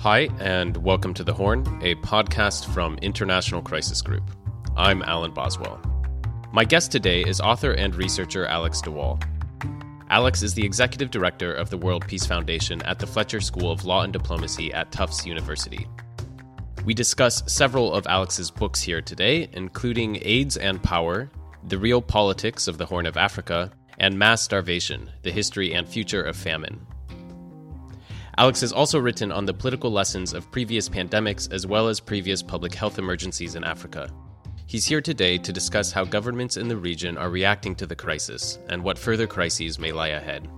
Hi, and welcome to The Horn, a podcast from International Crisis Group. I'm Alan Boswell. My guest today is author and researcher Alex de Waal. Alex is the executive director of the World Peace Foundation at the Fletcher School of Law and Diplomacy at Tufts University. We discuss several of Alex's books here today, including AIDS and Power, The Real Politics of the Horn of Africa, and Mass Starvation The History and Future of Famine. Alex has also written on the political lessons of previous pandemics as well as previous public health emergencies in Africa. He's here today to discuss how governments in the region are reacting to the crisis and what further crises may lie ahead.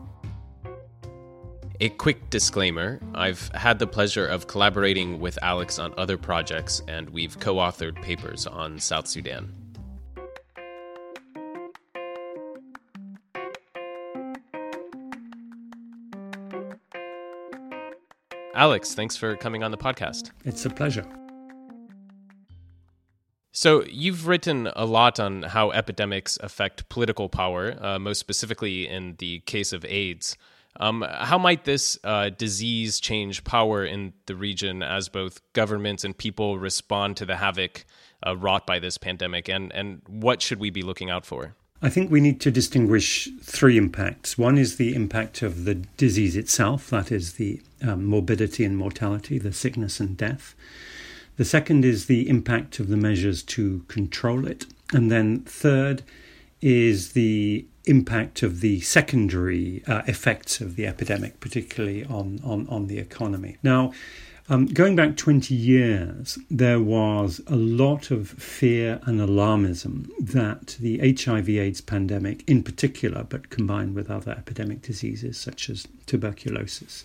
A quick disclaimer I've had the pleasure of collaborating with Alex on other projects, and we've co authored papers on South Sudan. Alex, thanks for coming on the podcast. It's a pleasure. So, you've written a lot on how epidemics affect political power, uh, most specifically in the case of AIDS. Um, how might this uh, disease change power in the region as both governments and people respond to the havoc uh, wrought by this pandemic? And, and what should we be looking out for? I think we need to distinguish three impacts. One is the impact of the disease itself, that is the um, morbidity and mortality, the sickness and death. The second is the impact of the measures to control it. And then third is the impact of the secondary uh, effects of the epidemic, particularly on, on, on the economy. Now, um, going back 20 years, there was a lot of fear and alarmism that the HIV AIDS pandemic, in particular, but combined with other epidemic diseases such as tuberculosis,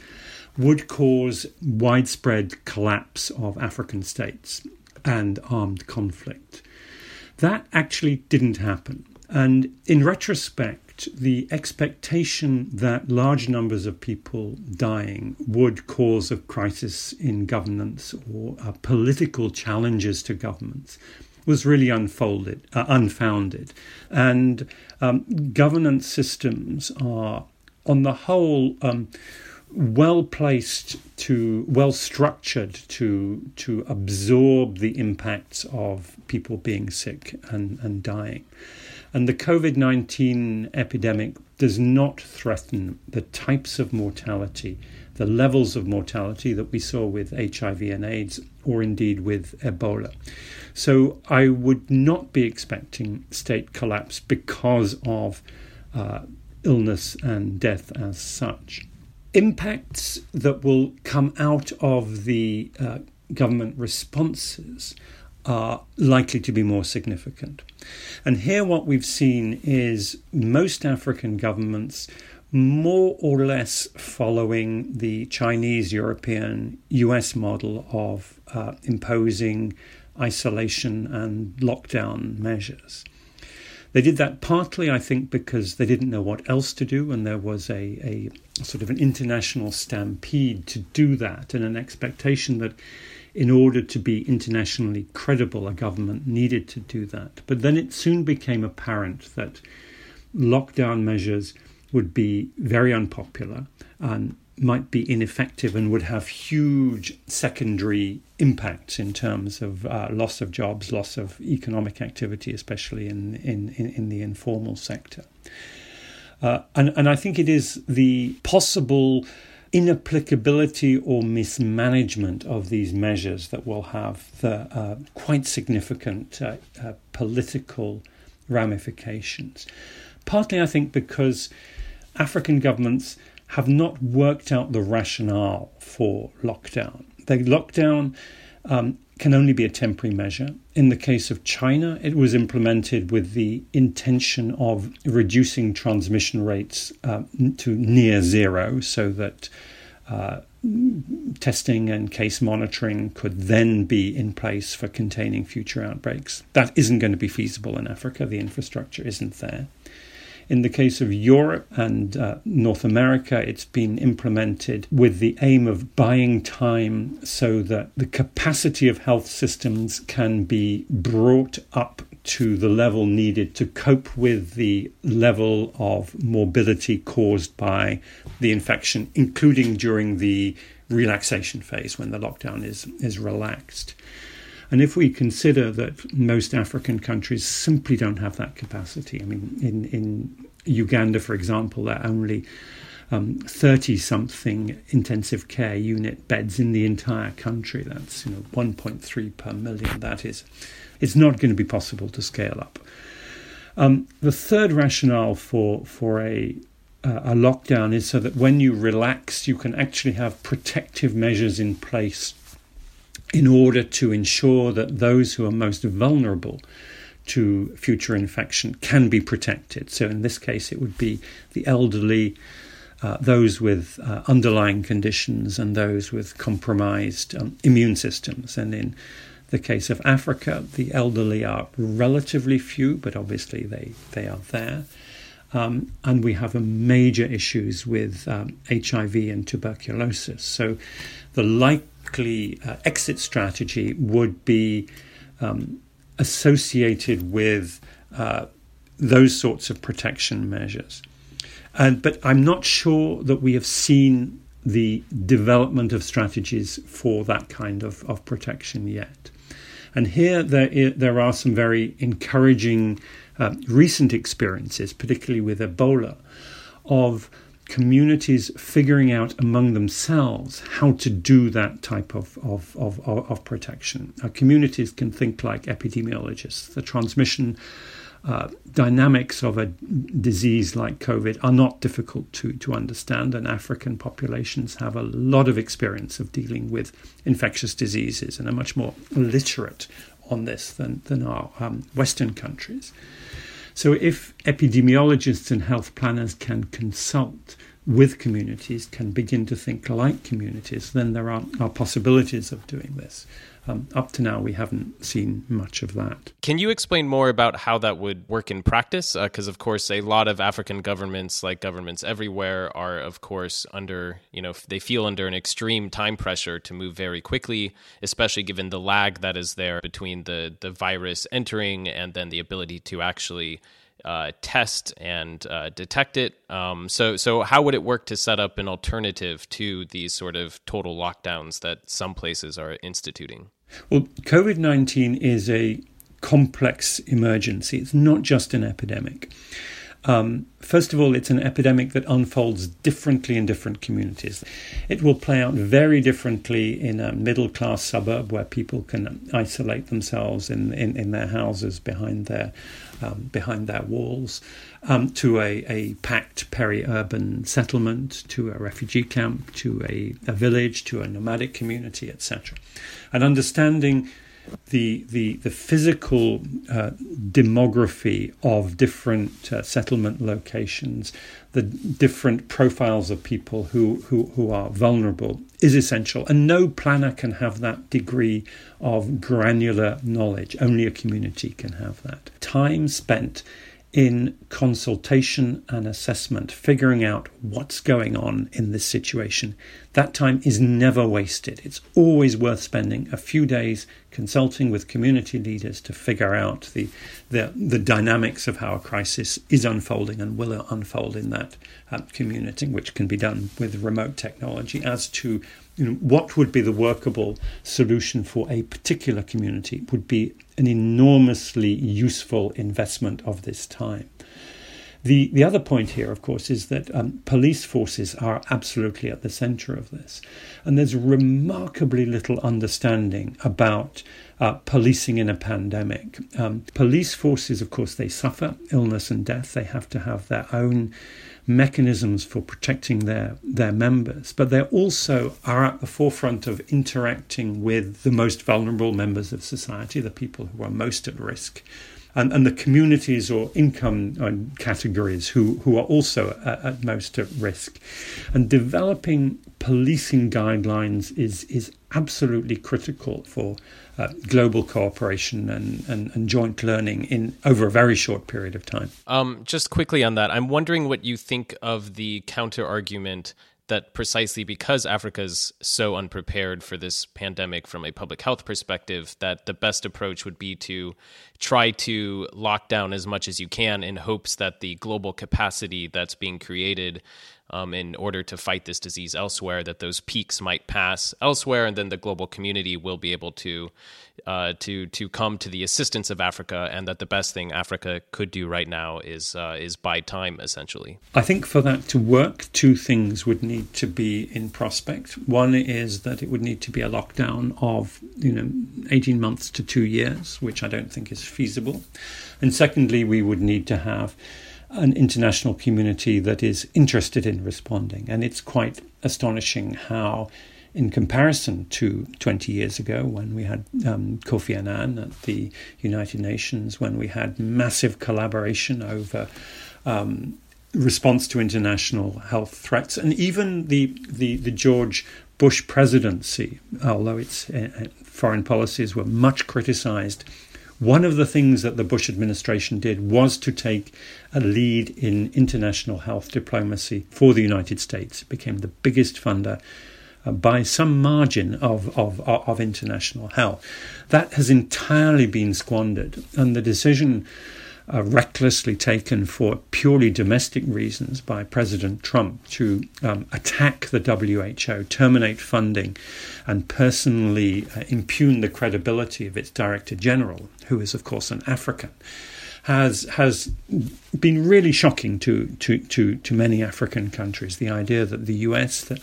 would cause widespread collapse of African states and armed conflict. That actually didn't happen. And in retrospect, the expectation that large numbers of people dying would cause a crisis in governance or uh, political challenges to governments was really unfolded, uh, unfounded. And um, governance systems are, on the whole, um, well placed to, well structured to, to absorb the impacts of people being sick and, and dying. And the COVID 19 epidemic does not threaten the types of mortality, the levels of mortality that we saw with HIV and AIDS, or indeed with Ebola. So I would not be expecting state collapse because of uh, illness and death as such. Impacts that will come out of the uh, government responses are likely to be more significant. And here, what we've seen is most African governments more or less following the Chinese, European, US model of uh, imposing isolation and lockdown measures. They did that partly, I think, because they didn't know what else to do, and there was a, a sort of an international stampede to do that, and an expectation that in order to be internationally credible, a government needed to do that. But then it soon became apparent that lockdown measures would be very unpopular and might be ineffective and would have huge secondary impacts in terms of uh, loss of jobs, loss of economic activity, especially in, in, in the informal sector. Uh, and, and I think it is the possible inapplicability or mismanagement of these measures that will have the uh, quite significant uh, uh, political ramifications. Partly, I think, because African governments have not worked out the rationale for lockdown. The lockdown um, can only be a temporary measure. In the case of China, it was implemented with the intention of reducing transmission rates uh, to near zero so that uh, testing and case monitoring could then be in place for containing future outbreaks. That isn't going to be feasible in Africa, the infrastructure isn't there. In the case of Europe and uh, North America, it's been implemented with the aim of buying time so that the capacity of health systems can be brought up to the level needed to cope with the level of morbidity caused by the infection, including during the relaxation phase when the lockdown is is relaxed. And if we consider that most African countries simply don't have that capacity, I mean, in, in Uganda, for example, there are only 30 um, something intensive care unit beds in the entire country. That's you know 1.3 per million. That is, it's not going to be possible to scale up. Um, the third rationale for for a uh, a lockdown is so that when you relax, you can actually have protective measures in place in order to ensure that those who are most vulnerable to future infection can be protected. So, in this case, it would be the elderly, uh, those with uh, underlying conditions, and those with compromised um, immune systems. And in the case of Africa, the elderly are relatively few, but obviously they, they are there. Um, and we have major issues with um, HIV and tuberculosis. So, the likely uh, exit strategy would be um, associated with uh, those sorts of protection measures. And, but I'm not sure that we have seen the development of strategies for that kind of, of protection yet. And here there, there are some very encouraging uh, recent experiences, particularly with Ebola, of communities figuring out among themselves how to do that type of, of, of, of protection. Uh, communities can think like epidemiologists. The transmission uh, dynamics of a disease like COVID are not difficult to, to understand, and African populations have a lot of experience of dealing with infectious diseases and are much more literate on this than, than our um, Western countries. So, if epidemiologists and health planners can consult with communities, can begin to think like communities, then there are, are possibilities of doing this. Um, up to now, we haven't seen much of that. Can you explain more about how that would work in practice? Because, uh, of course, a lot of African governments, like governments everywhere, are, of course, under, you know, they feel under an extreme time pressure to move very quickly, especially given the lag that is there between the, the virus entering and then the ability to actually uh, test and uh, detect it. Um, so, so how would it work to set up an alternative to these sort of total lockdowns that some places are instituting? Well, COVID nineteen is a complex emergency. It's not just an epidemic. Um, first of all, it's an epidemic that unfolds differently in different communities. It will play out very differently in a middle class suburb where people can isolate themselves in, in, in their houses behind their, um, behind their walls, um, to a, a packed peri urban settlement, to a refugee camp, to a, a village, to a nomadic community, etc. And understanding the the the physical uh, demography of different uh, settlement locations, the different profiles of people who, who who are vulnerable is essential, and no planner can have that degree of granular knowledge. Only a community can have that. Time spent in consultation and assessment, figuring out what's going on in this situation. That time is never wasted. It's always worth spending a few days consulting with community leaders to figure out the, the, the dynamics of how a crisis is unfolding and will unfold in that uh, community, which can be done with remote technology as to you know, what would be the workable solution for a particular community would be an enormously useful investment of this time. The, the other point here, of course, is that um, police forces are absolutely at the center of this. And there's remarkably little understanding about uh, policing in a pandemic. Um, police forces, of course, they suffer illness and death. They have to have their own mechanisms for protecting their, their members, but they also are at the forefront of interacting with the most vulnerable members of society, the people who are most at risk. And, and the communities or income uh, categories who, who are also at, at most at risk. And developing policing guidelines is, is absolutely critical for uh, global cooperation and, and, and, joint learning in over a very short period of time. Um, just quickly on that, I'm wondering what you think of the counter argument that precisely because Africa is so unprepared for this pandemic from a public health perspective, that the best approach would be to try to lock down as much as you can in hopes that the global capacity that's being created um, in order to fight this disease elsewhere, that those peaks might pass elsewhere, and then the global community will be able to uh, to to come to the assistance of Africa, and that the best thing Africa could do right now is uh, is buy time, essentially. I think for that to work, two things would need to be in prospect. One is that it would need to be a lockdown of you know eighteen months to two years, which I don't think is feasible, and secondly, we would need to have an international community that is interested in responding, and it's quite astonishing how in comparison to 20 years ago when we had um, Kofi Annan at the United Nations, when we had massive collaboration over um, response to international health threats, and even the, the, the George Bush presidency, although its uh, foreign policies were much criticized. One of the things that the Bush administration did was to take a lead in international health diplomacy for the United States. It became the biggest funder uh, by some margin of, of, of international health. That has entirely been squandered, and the decision uh, recklessly taken for purely domestic reasons by President Trump to um, attack the WHO, terminate funding, and personally uh, impugn the credibility of its Director General, who is, of course, an African. Has has been really shocking to, to, to, to many African countries. The idea that the US, that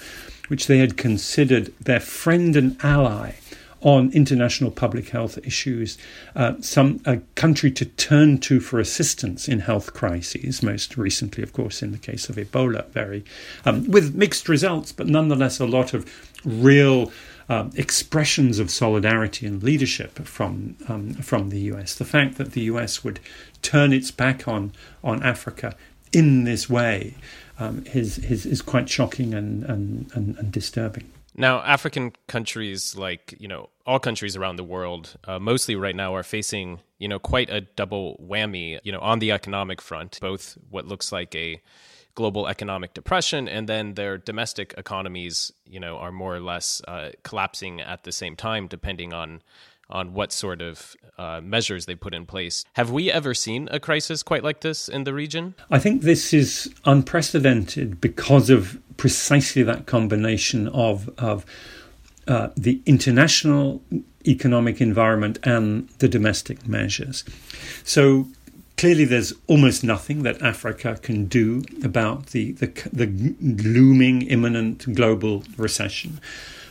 which they had considered their friend and ally on international public health issues, uh, some a country to turn to for assistance in health crises. Most recently, of course, in the case of Ebola, very um, with mixed results, but nonetheless a lot of real. Uh, expressions of solidarity and leadership from um, from the US. The fact that the US would turn its back on on Africa in this way um, is, is, is quite shocking and, and, and, and, disturbing. Now, African countries, like you know, all countries around the world, uh, mostly right now, are facing you know quite a double whammy. You know, on the economic front, both what looks like a global economic depression and then their domestic economies you know are more or less uh, collapsing at the same time depending on on what sort of uh, measures they put in place. Have we ever seen a crisis quite like this in the region? I think this is unprecedented because of precisely that combination of of uh, the international economic environment and the domestic measures. So clearly there's almost nothing that Africa can do about the, the, the looming imminent global recession.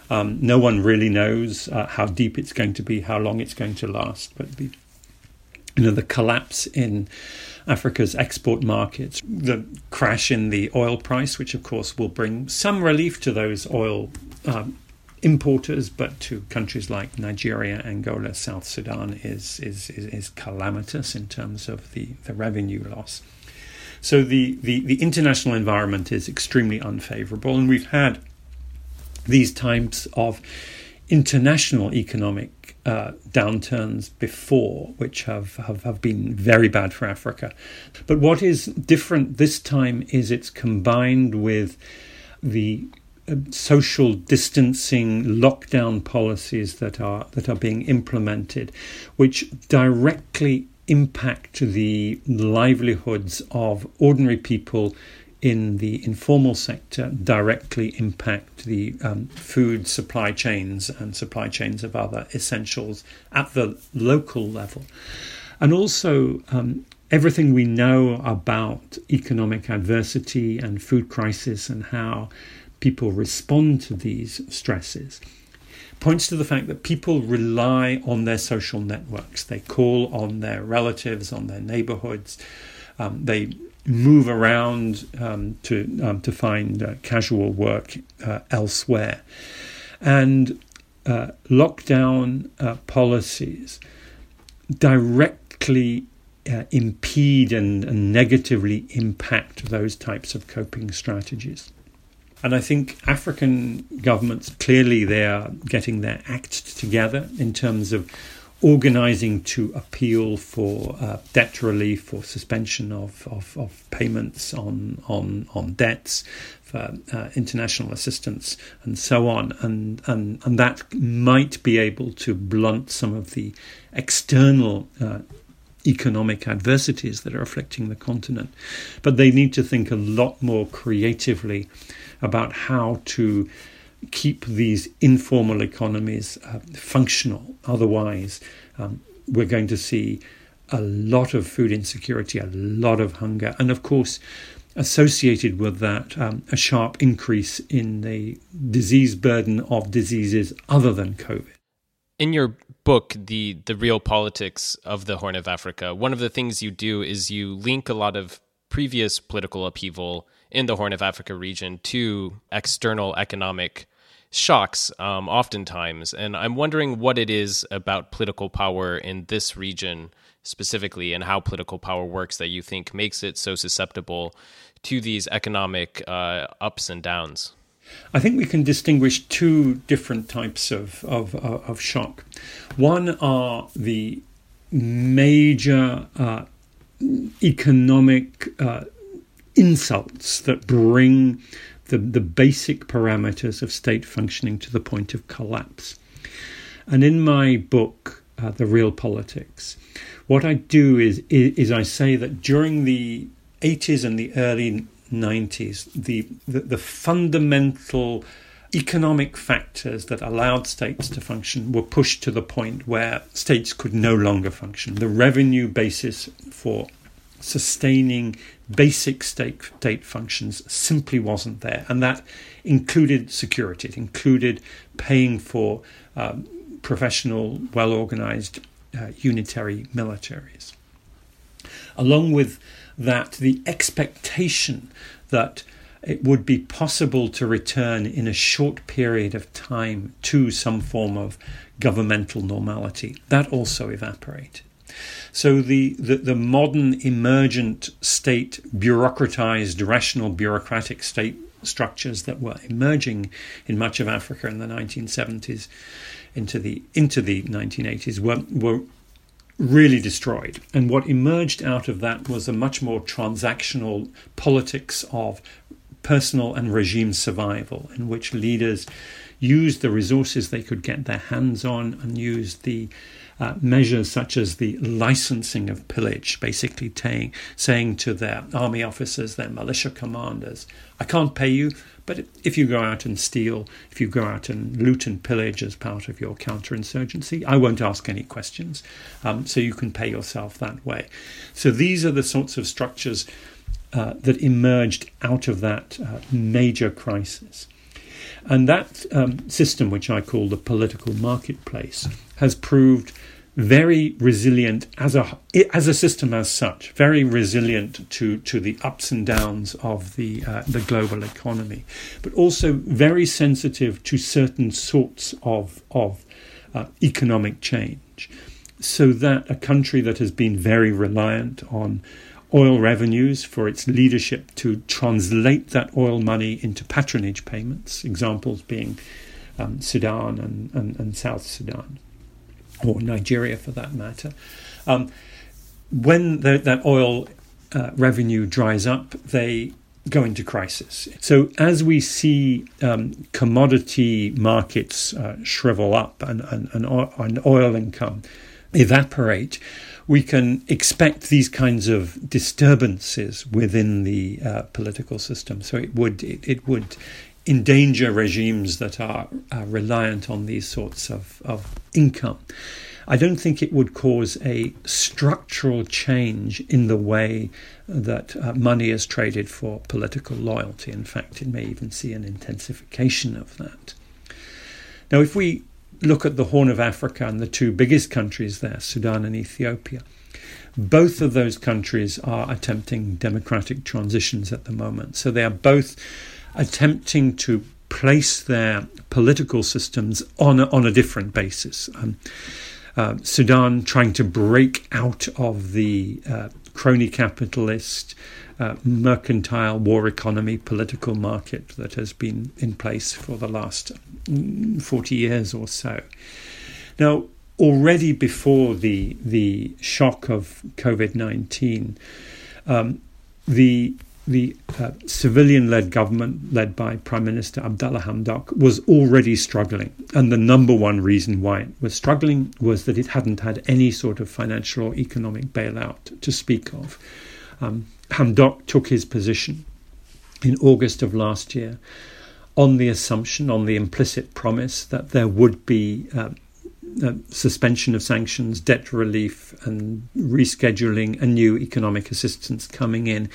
Um, no one really knows uh, how deep it's going to be, how long it's going to last. But the, you know, the collapse in Africa's export markets, the crash in the oil price, which of course will bring some relief to those oil um, importers, but to countries like Nigeria, Angola, South Sudan, is is is, is calamitous in terms of the, the revenue loss. So the, the, the international environment is extremely unfavorable, and we've had these types of international economic uh, downturns before, which have, have, have been very bad for Africa. But what is different this time is it's combined with the uh, social distancing lockdown policies that are that are being implemented, which directly impact the livelihoods of ordinary people in the informal sector directly impact the um, food supply chains and supply chains of other essentials at the local level. And also, um, everything we know about economic adversity and food crisis and how people respond to these stresses points to the fact that people rely on their social networks. They call on their relatives, on their neighborhoods. Um, they move around um, to um, to find uh, casual work uh, elsewhere, and uh, lockdown uh, policies directly uh, impede and, and negatively impact those types of coping strategies. And I think African governments clearly they are getting their act together in terms of organising to appeal for uh, debt relief, or suspension of, of, of, payments on, on, on debts, for uh, international assistance, and so on. And, and, and that might be able to blunt some of the external uh, economic adversities that are afflicting the continent. But they need to think a lot more creatively about how to keep these informal economies uh, functional. Otherwise, um, we're going to see a lot of food insecurity, a lot of hunger, and of course, associated with that, um, a sharp increase in the disease burden of diseases other than COVID. In your book, the the real politics of the Horn of Africa, one of the things you do is you link a lot of previous political upheaval in the Horn of Africa region to external economic shocks, um, oftentimes. And I'm wondering what it is about political power in this region specifically and how political power works that you think makes it so susceptible to these economic uh, ups and downs. I think we can distinguish two different types of, of, of shock. One are the major uh, economic uh, insults that bring the, the basic parameters of state functioning to the point of collapse. And in my book, uh, The Real Politics, what I do is, is, is I say that during the 80s and the early 90s, the, the, the fundamental economic factors that allowed states to function were pushed to the point where states could no longer function. The revenue basis for sustaining basic state, state functions simply wasn't there. And that included security, it included paying for um, professional, well organized uh, unitary militaries. Along with that the expectation that it would be possible to return in a short period of time to some form of governmental normality. That also evaporated. So the, the, the, modern emergent state, bureaucratized, rational bureaucratic state structures that were emerging in much of Africa in the 1970s into the into the 1980s were, were really destroyed. And what emerged out of that was a much more transactional politics of personal and regime survival, in which leaders used the resources they could get their hands on and used the uh, measures such as the licensing of pillage, basically t- saying to their army officers, their militia commanders, I can't pay you, but if you go out and steal, if you go out and loot and pillage as part of your counterinsurgency, I won't ask any questions. Um, so you can pay yourself that way. So these are the sorts of structures uh, that emerged out of that uh, major crisis. And that um, system, which I call the political marketplace, has proved very resilient as a as a system as such, very resilient to to the ups and downs of the uh, the global economy, but also very sensitive to certain sorts of of uh, economic change, so that a country that has been very reliant on oil revenues for its leadership to translate that oil money into patronage payments, examples being um, Sudan and, and, and, South Sudan, or Nigeria for that matter. Um, when the, that oil uh, revenue dries up, they go into crisis. So as we see um, commodity markets uh, shrivel up and, and, and oil income evaporate, we can expect these kinds of disturbances within the uh, political system. So it would it, it, would endanger regimes that are, reliant on these sorts of, of income. I don't think it would cause a structural change in the way that uh, money is traded for political loyalty. In fact, it may even see an intensification of that. Now, if we look at the Horn of Africa and the two biggest countries there, Sudan and Ethiopia, both of those countries are attempting democratic transitions at the moment. So they are both attempting to place their political systems on a, on a different basis. Um, uh, Sudan trying to break out of the uh, crony capitalist, uh, mercantile war economy political market that has been in place for the last 40 years or so. Now, already before the, the shock of COVID 19, um, the the uh, civilian led government, led by Prime Minister Abdallah Hamdok, was already struggling. And the number one reason why it was struggling was that it hadn't had any sort of financial or economic bailout to speak of. Um, Hamdok took his position in August of last year on the assumption, on the implicit promise that there would be uh, uh, suspension of sanctions, debt relief, and rescheduling and new economic assistance coming in,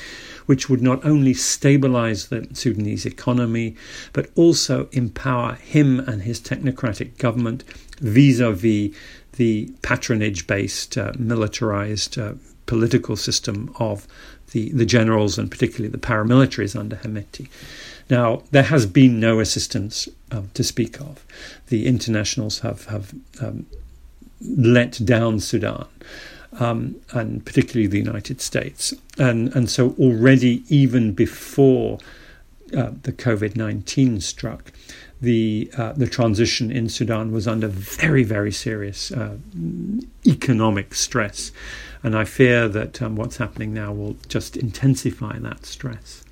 which would not only stabilize the Sudanese economy, but also empower him and his technocratic government vis a vis the patronage based, uh, militarized uh, political system of the, the generals and particularly the paramilitaries under Hemeti. Now, there has been no assistance um, to speak of. The internationals have, have um, let down Sudan. Um, and particularly the United States. And, and so already, even before uh, the COVID 19 struck, the, uh, the transition in Sudan was under very, very serious uh, economic stress. And I fear that um, what's happening now will just intensify that stress.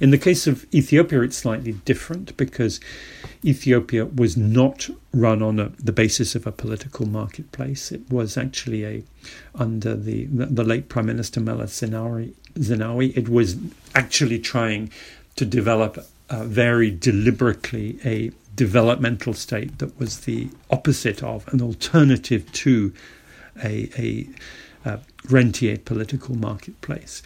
In the case of Ethiopia, it's slightly different because Ethiopia was not run on a, the basis of a political marketplace. It was actually a under the the late Prime Minister Zenawi. Zenawi it was actually trying to develop uh, very deliberately a developmental state that was the opposite of an alternative to a, a uh, rentier political marketplace.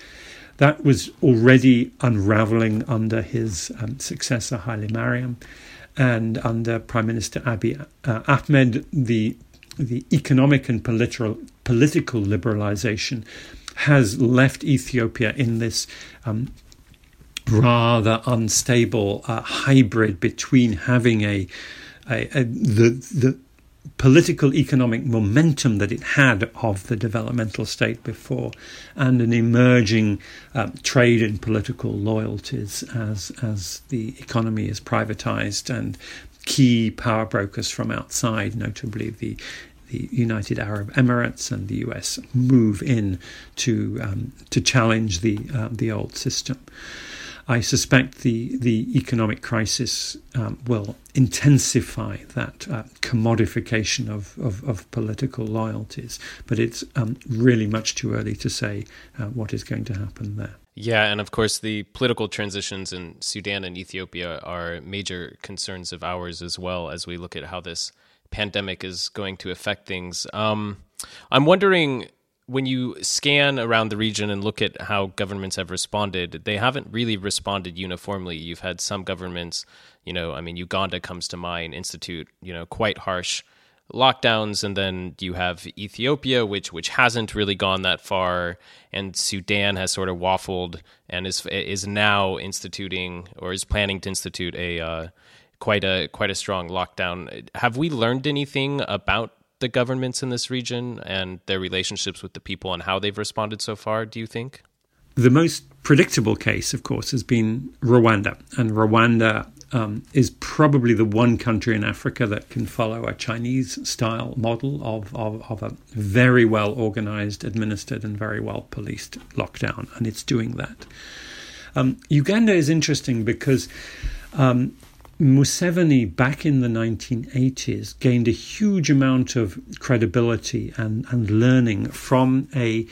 That was already unraveling under his um, successor, Haile Mariam, and under Prime Minister Abiy uh, Ahmed, the, the economic and political, political liberalization has left Ethiopia in this um, rather unstable uh, hybrid between having a, a, a, the the political economic momentum that it had of the developmental state before, and an emerging um, trade and political loyalties as as the economy is privatized and key power brokers from outside, notably the the United Arab Emirates and the US, move in to um, to challenge the uh, the old system. I suspect the, the economic crisis um, will intensify that uh, commodification of, of, of, political loyalties, but it's um, really much too early to say uh, what is going to happen there. Yeah, and of course, the political transitions in Sudan and Ethiopia are major concerns of ours as well as we look at how this pandemic is going to affect things. Um, I'm wondering when you scan around the region and look at how governments have responded, they haven't really responded uniformly. You've had some governments, you know, I mean, Uganda comes to mind, institute, you know, quite harsh lockdowns, and then you have Ethiopia, which which hasn't really gone that far, and Sudan has sort of waffled and is is now instituting or is planning to institute a uh, quite a quite a strong lockdown. Have we learned anything about the governments in this region and their relationships with the people and how they've responded so far, do you think? The most predictable case, of course, has been Rwanda. And Rwanda um, is probably the one country in Africa that can follow a Chinese style model of, of, of a very well organized, administered, and very well policed lockdown. And it's doing that. Um, Uganda is interesting because um, Museveni, back in the 1980s, gained a huge amount of credibility and, and learning from a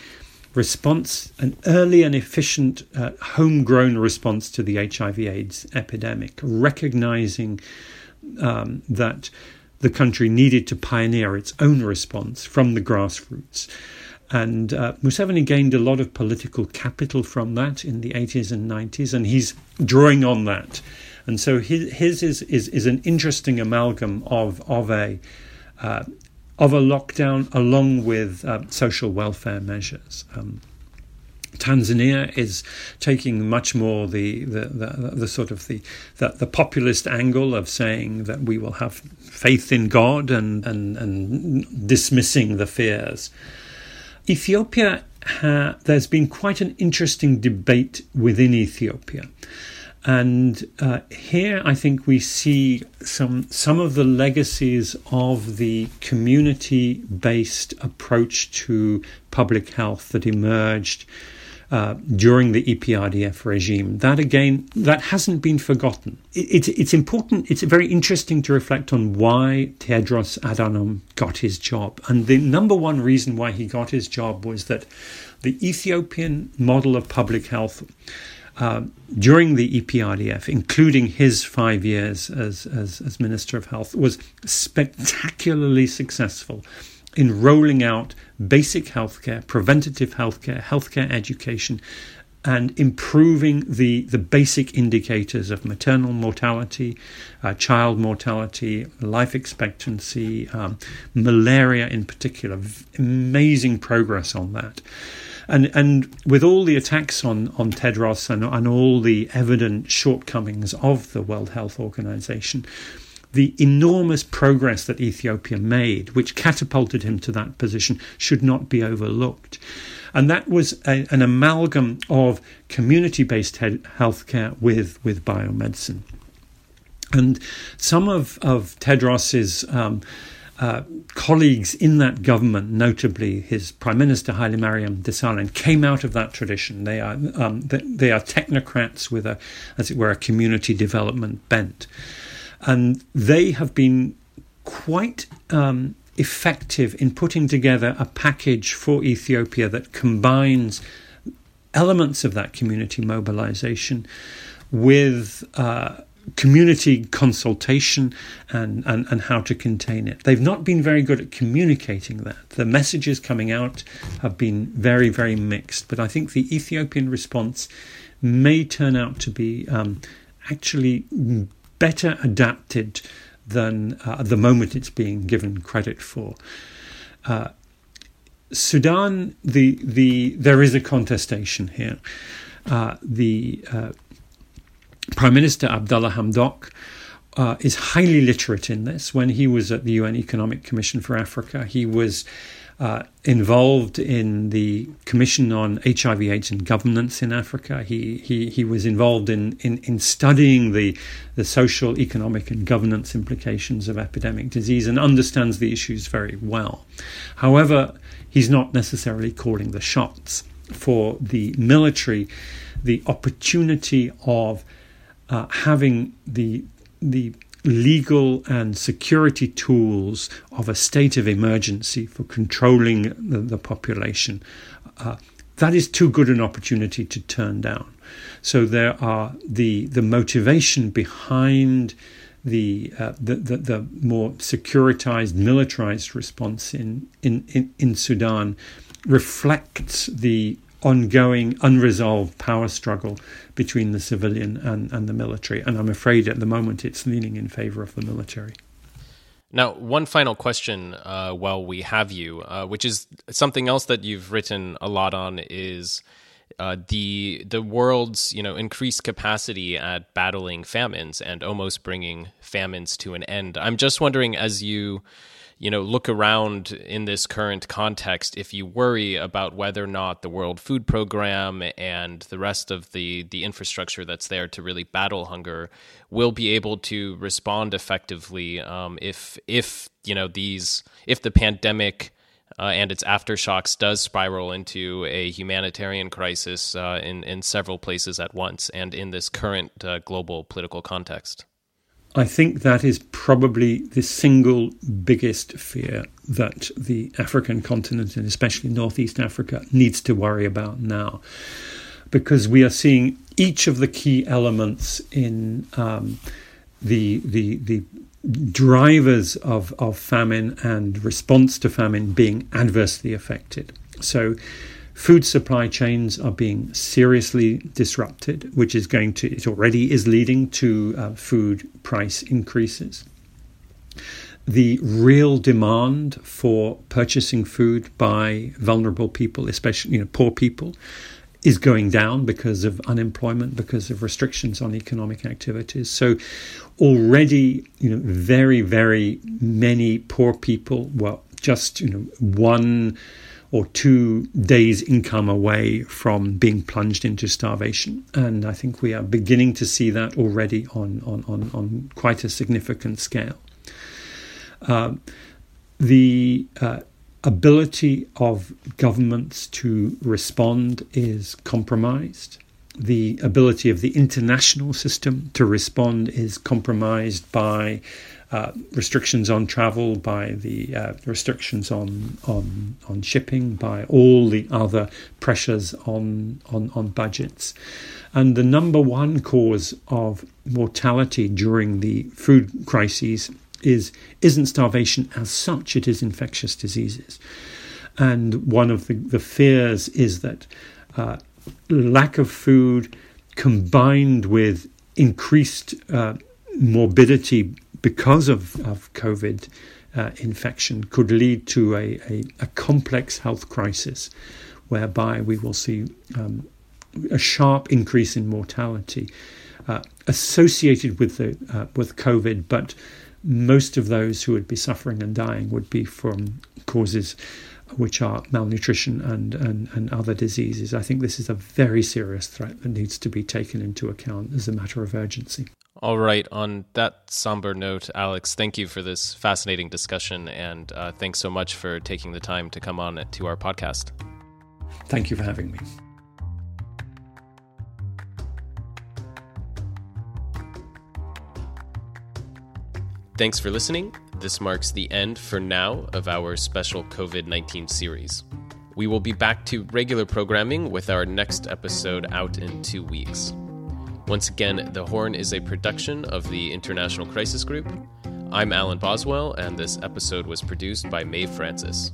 response, an early and efficient uh, homegrown response to the HIV/AIDS epidemic, recognizing um, that the country needed to pioneer its own response from the grassroots. And uh, Museveni gained a lot of political capital from that in the 80s and 90s, and he's drawing on that and so his, his is, is, is an interesting amalgam of, of, a, uh, of a lockdown along with uh, social welfare measures. Um, Tanzania is taking much more the the, the, the sort of the, the, the populist angle of saying that we will have faith in God and and, and dismissing the fears. Ethiopia, ha, there's been quite an interesting debate within Ethiopia and uh, here, I think we see some some of the legacies of the community-based approach to public health that emerged uh, during the EPRDF regime. That again, that hasn't been forgotten. It, it's important. It's very interesting to reflect on why Tedros Adhanom got his job, and the number one reason why he got his job was that the Ethiopian model of public health. Uh, during the EPRDF, including his five years as, as, as Minister of Health, was spectacularly successful in rolling out basic healthcare, preventative healthcare, healthcare education, and improving the, the basic indicators of maternal mortality, uh, child mortality, life expectancy, um, malaria in particular. Amazing progress on that. And, and with all the attacks on, on Tedros and, and all the evident shortcomings of the World Health Organization, the enormous progress that Ethiopia made, which catapulted him to that position, should not be overlooked. And that was a, an amalgam of community based he- healthcare with, with biomedicine. And some of, of Tedros's um, uh, colleagues in that government, notably his Prime Minister Haile Mariam Desalegn, came out of that tradition. They are um, they are technocrats with a, as it were, a community development bent and they have been quite um, effective in putting together a package for Ethiopia that combines elements of that community mobilization with uh, community consultation and, and, and how to contain it. They've not been very good at communicating that. The messages coming out have been very, very mixed. But I think the Ethiopian response may turn out to be um, actually better adapted than uh, at the moment it's being given credit for. Uh, Sudan, the the there is a contestation here. Uh, the uh, Prime Minister Abdallah Hamdok uh, is highly literate in this. When he was at the UN Economic Commission for Africa, he was uh, involved in the Commission on HIV/AIDS and Governance in Africa. He he he was involved in in, in studying the the social, economic, and governance implications of epidemic disease and understands the issues very well. However, he's not necessarily calling the shots for the military. The opportunity of uh, having the the legal and security tools of a state of emergency for controlling the, the population, uh, that is too good an opportunity to turn down. So there are the the motivation behind the, uh, the, the, the more securitized, militarized response in, in, in, in Sudan reflects the ongoing, unresolved power struggle between the civilian and, and the military. And I'm afraid at the moment it's leaning in favor of the military. Now, one final question uh, while we have you, uh, which is something else that you've written a lot on, is uh, the the world's you know increased capacity at battling famines and almost bringing famines to an end. I'm just wondering, as you you know, look around in this current context, if you worry about whether or not the World Food Program and the rest of the the infrastructure that's there to really battle hunger will be able to respond effectively, um, if if you know these if the pandemic uh, and its aftershocks does spiral into a humanitarian crisis uh, in in several places at once, and in this current uh, global political context. I think that is probably the single biggest fear that the African continent, and especially Northeast Africa, needs to worry about now. Because we are seeing each of the key elements in um, the, the, the drivers of, of famine and response to famine being adversely affected. So, Food supply chains are being seriously disrupted, which is going to, it already is leading to uh, food price increases. The real demand for purchasing food by vulnerable people, especially you know, poor people, is going down because of unemployment, because of restrictions on economic activities. So already, you know, very, very many poor people, well, just you know, one or two days' income away from being plunged into starvation. And I think we are beginning to see that already on, on, on, on quite a significant scale. Uh, the uh, ability of governments to respond is compromised. The ability of the international system to respond is compromised by uh, restrictions on travel, by the uh, restrictions on, on on shipping, by all the other pressures on, on on budgets, and the number one cause of mortality during the food crises is isn't starvation as such; it is infectious diseases, and one of the, the fears is that uh, lack of food combined with increased uh, morbidity because of, of COVID uh, infection could lead to a, a, a, complex health crisis whereby we will see um, a sharp increase in mortality uh, associated with the uh, with COVID, but most of those who would be suffering and dying would be from causes which are malnutrition and, and, and other diseases. I think this is a very serious threat that needs to be taken into account as a matter of urgency. All right. On that somber note, Alex, thank you for this fascinating discussion, and uh, thanks so much for taking the time to come on to our podcast. Thank you for having me. Thanks for listening. This marks the end, for now, of our special COVID 19 series. We will be back to regular programming with our next episode out in two weeks. Once again, The Horn is a production of the International Crisis Group. I'm Alan Boswell, and this episode was produced by Mae Francis.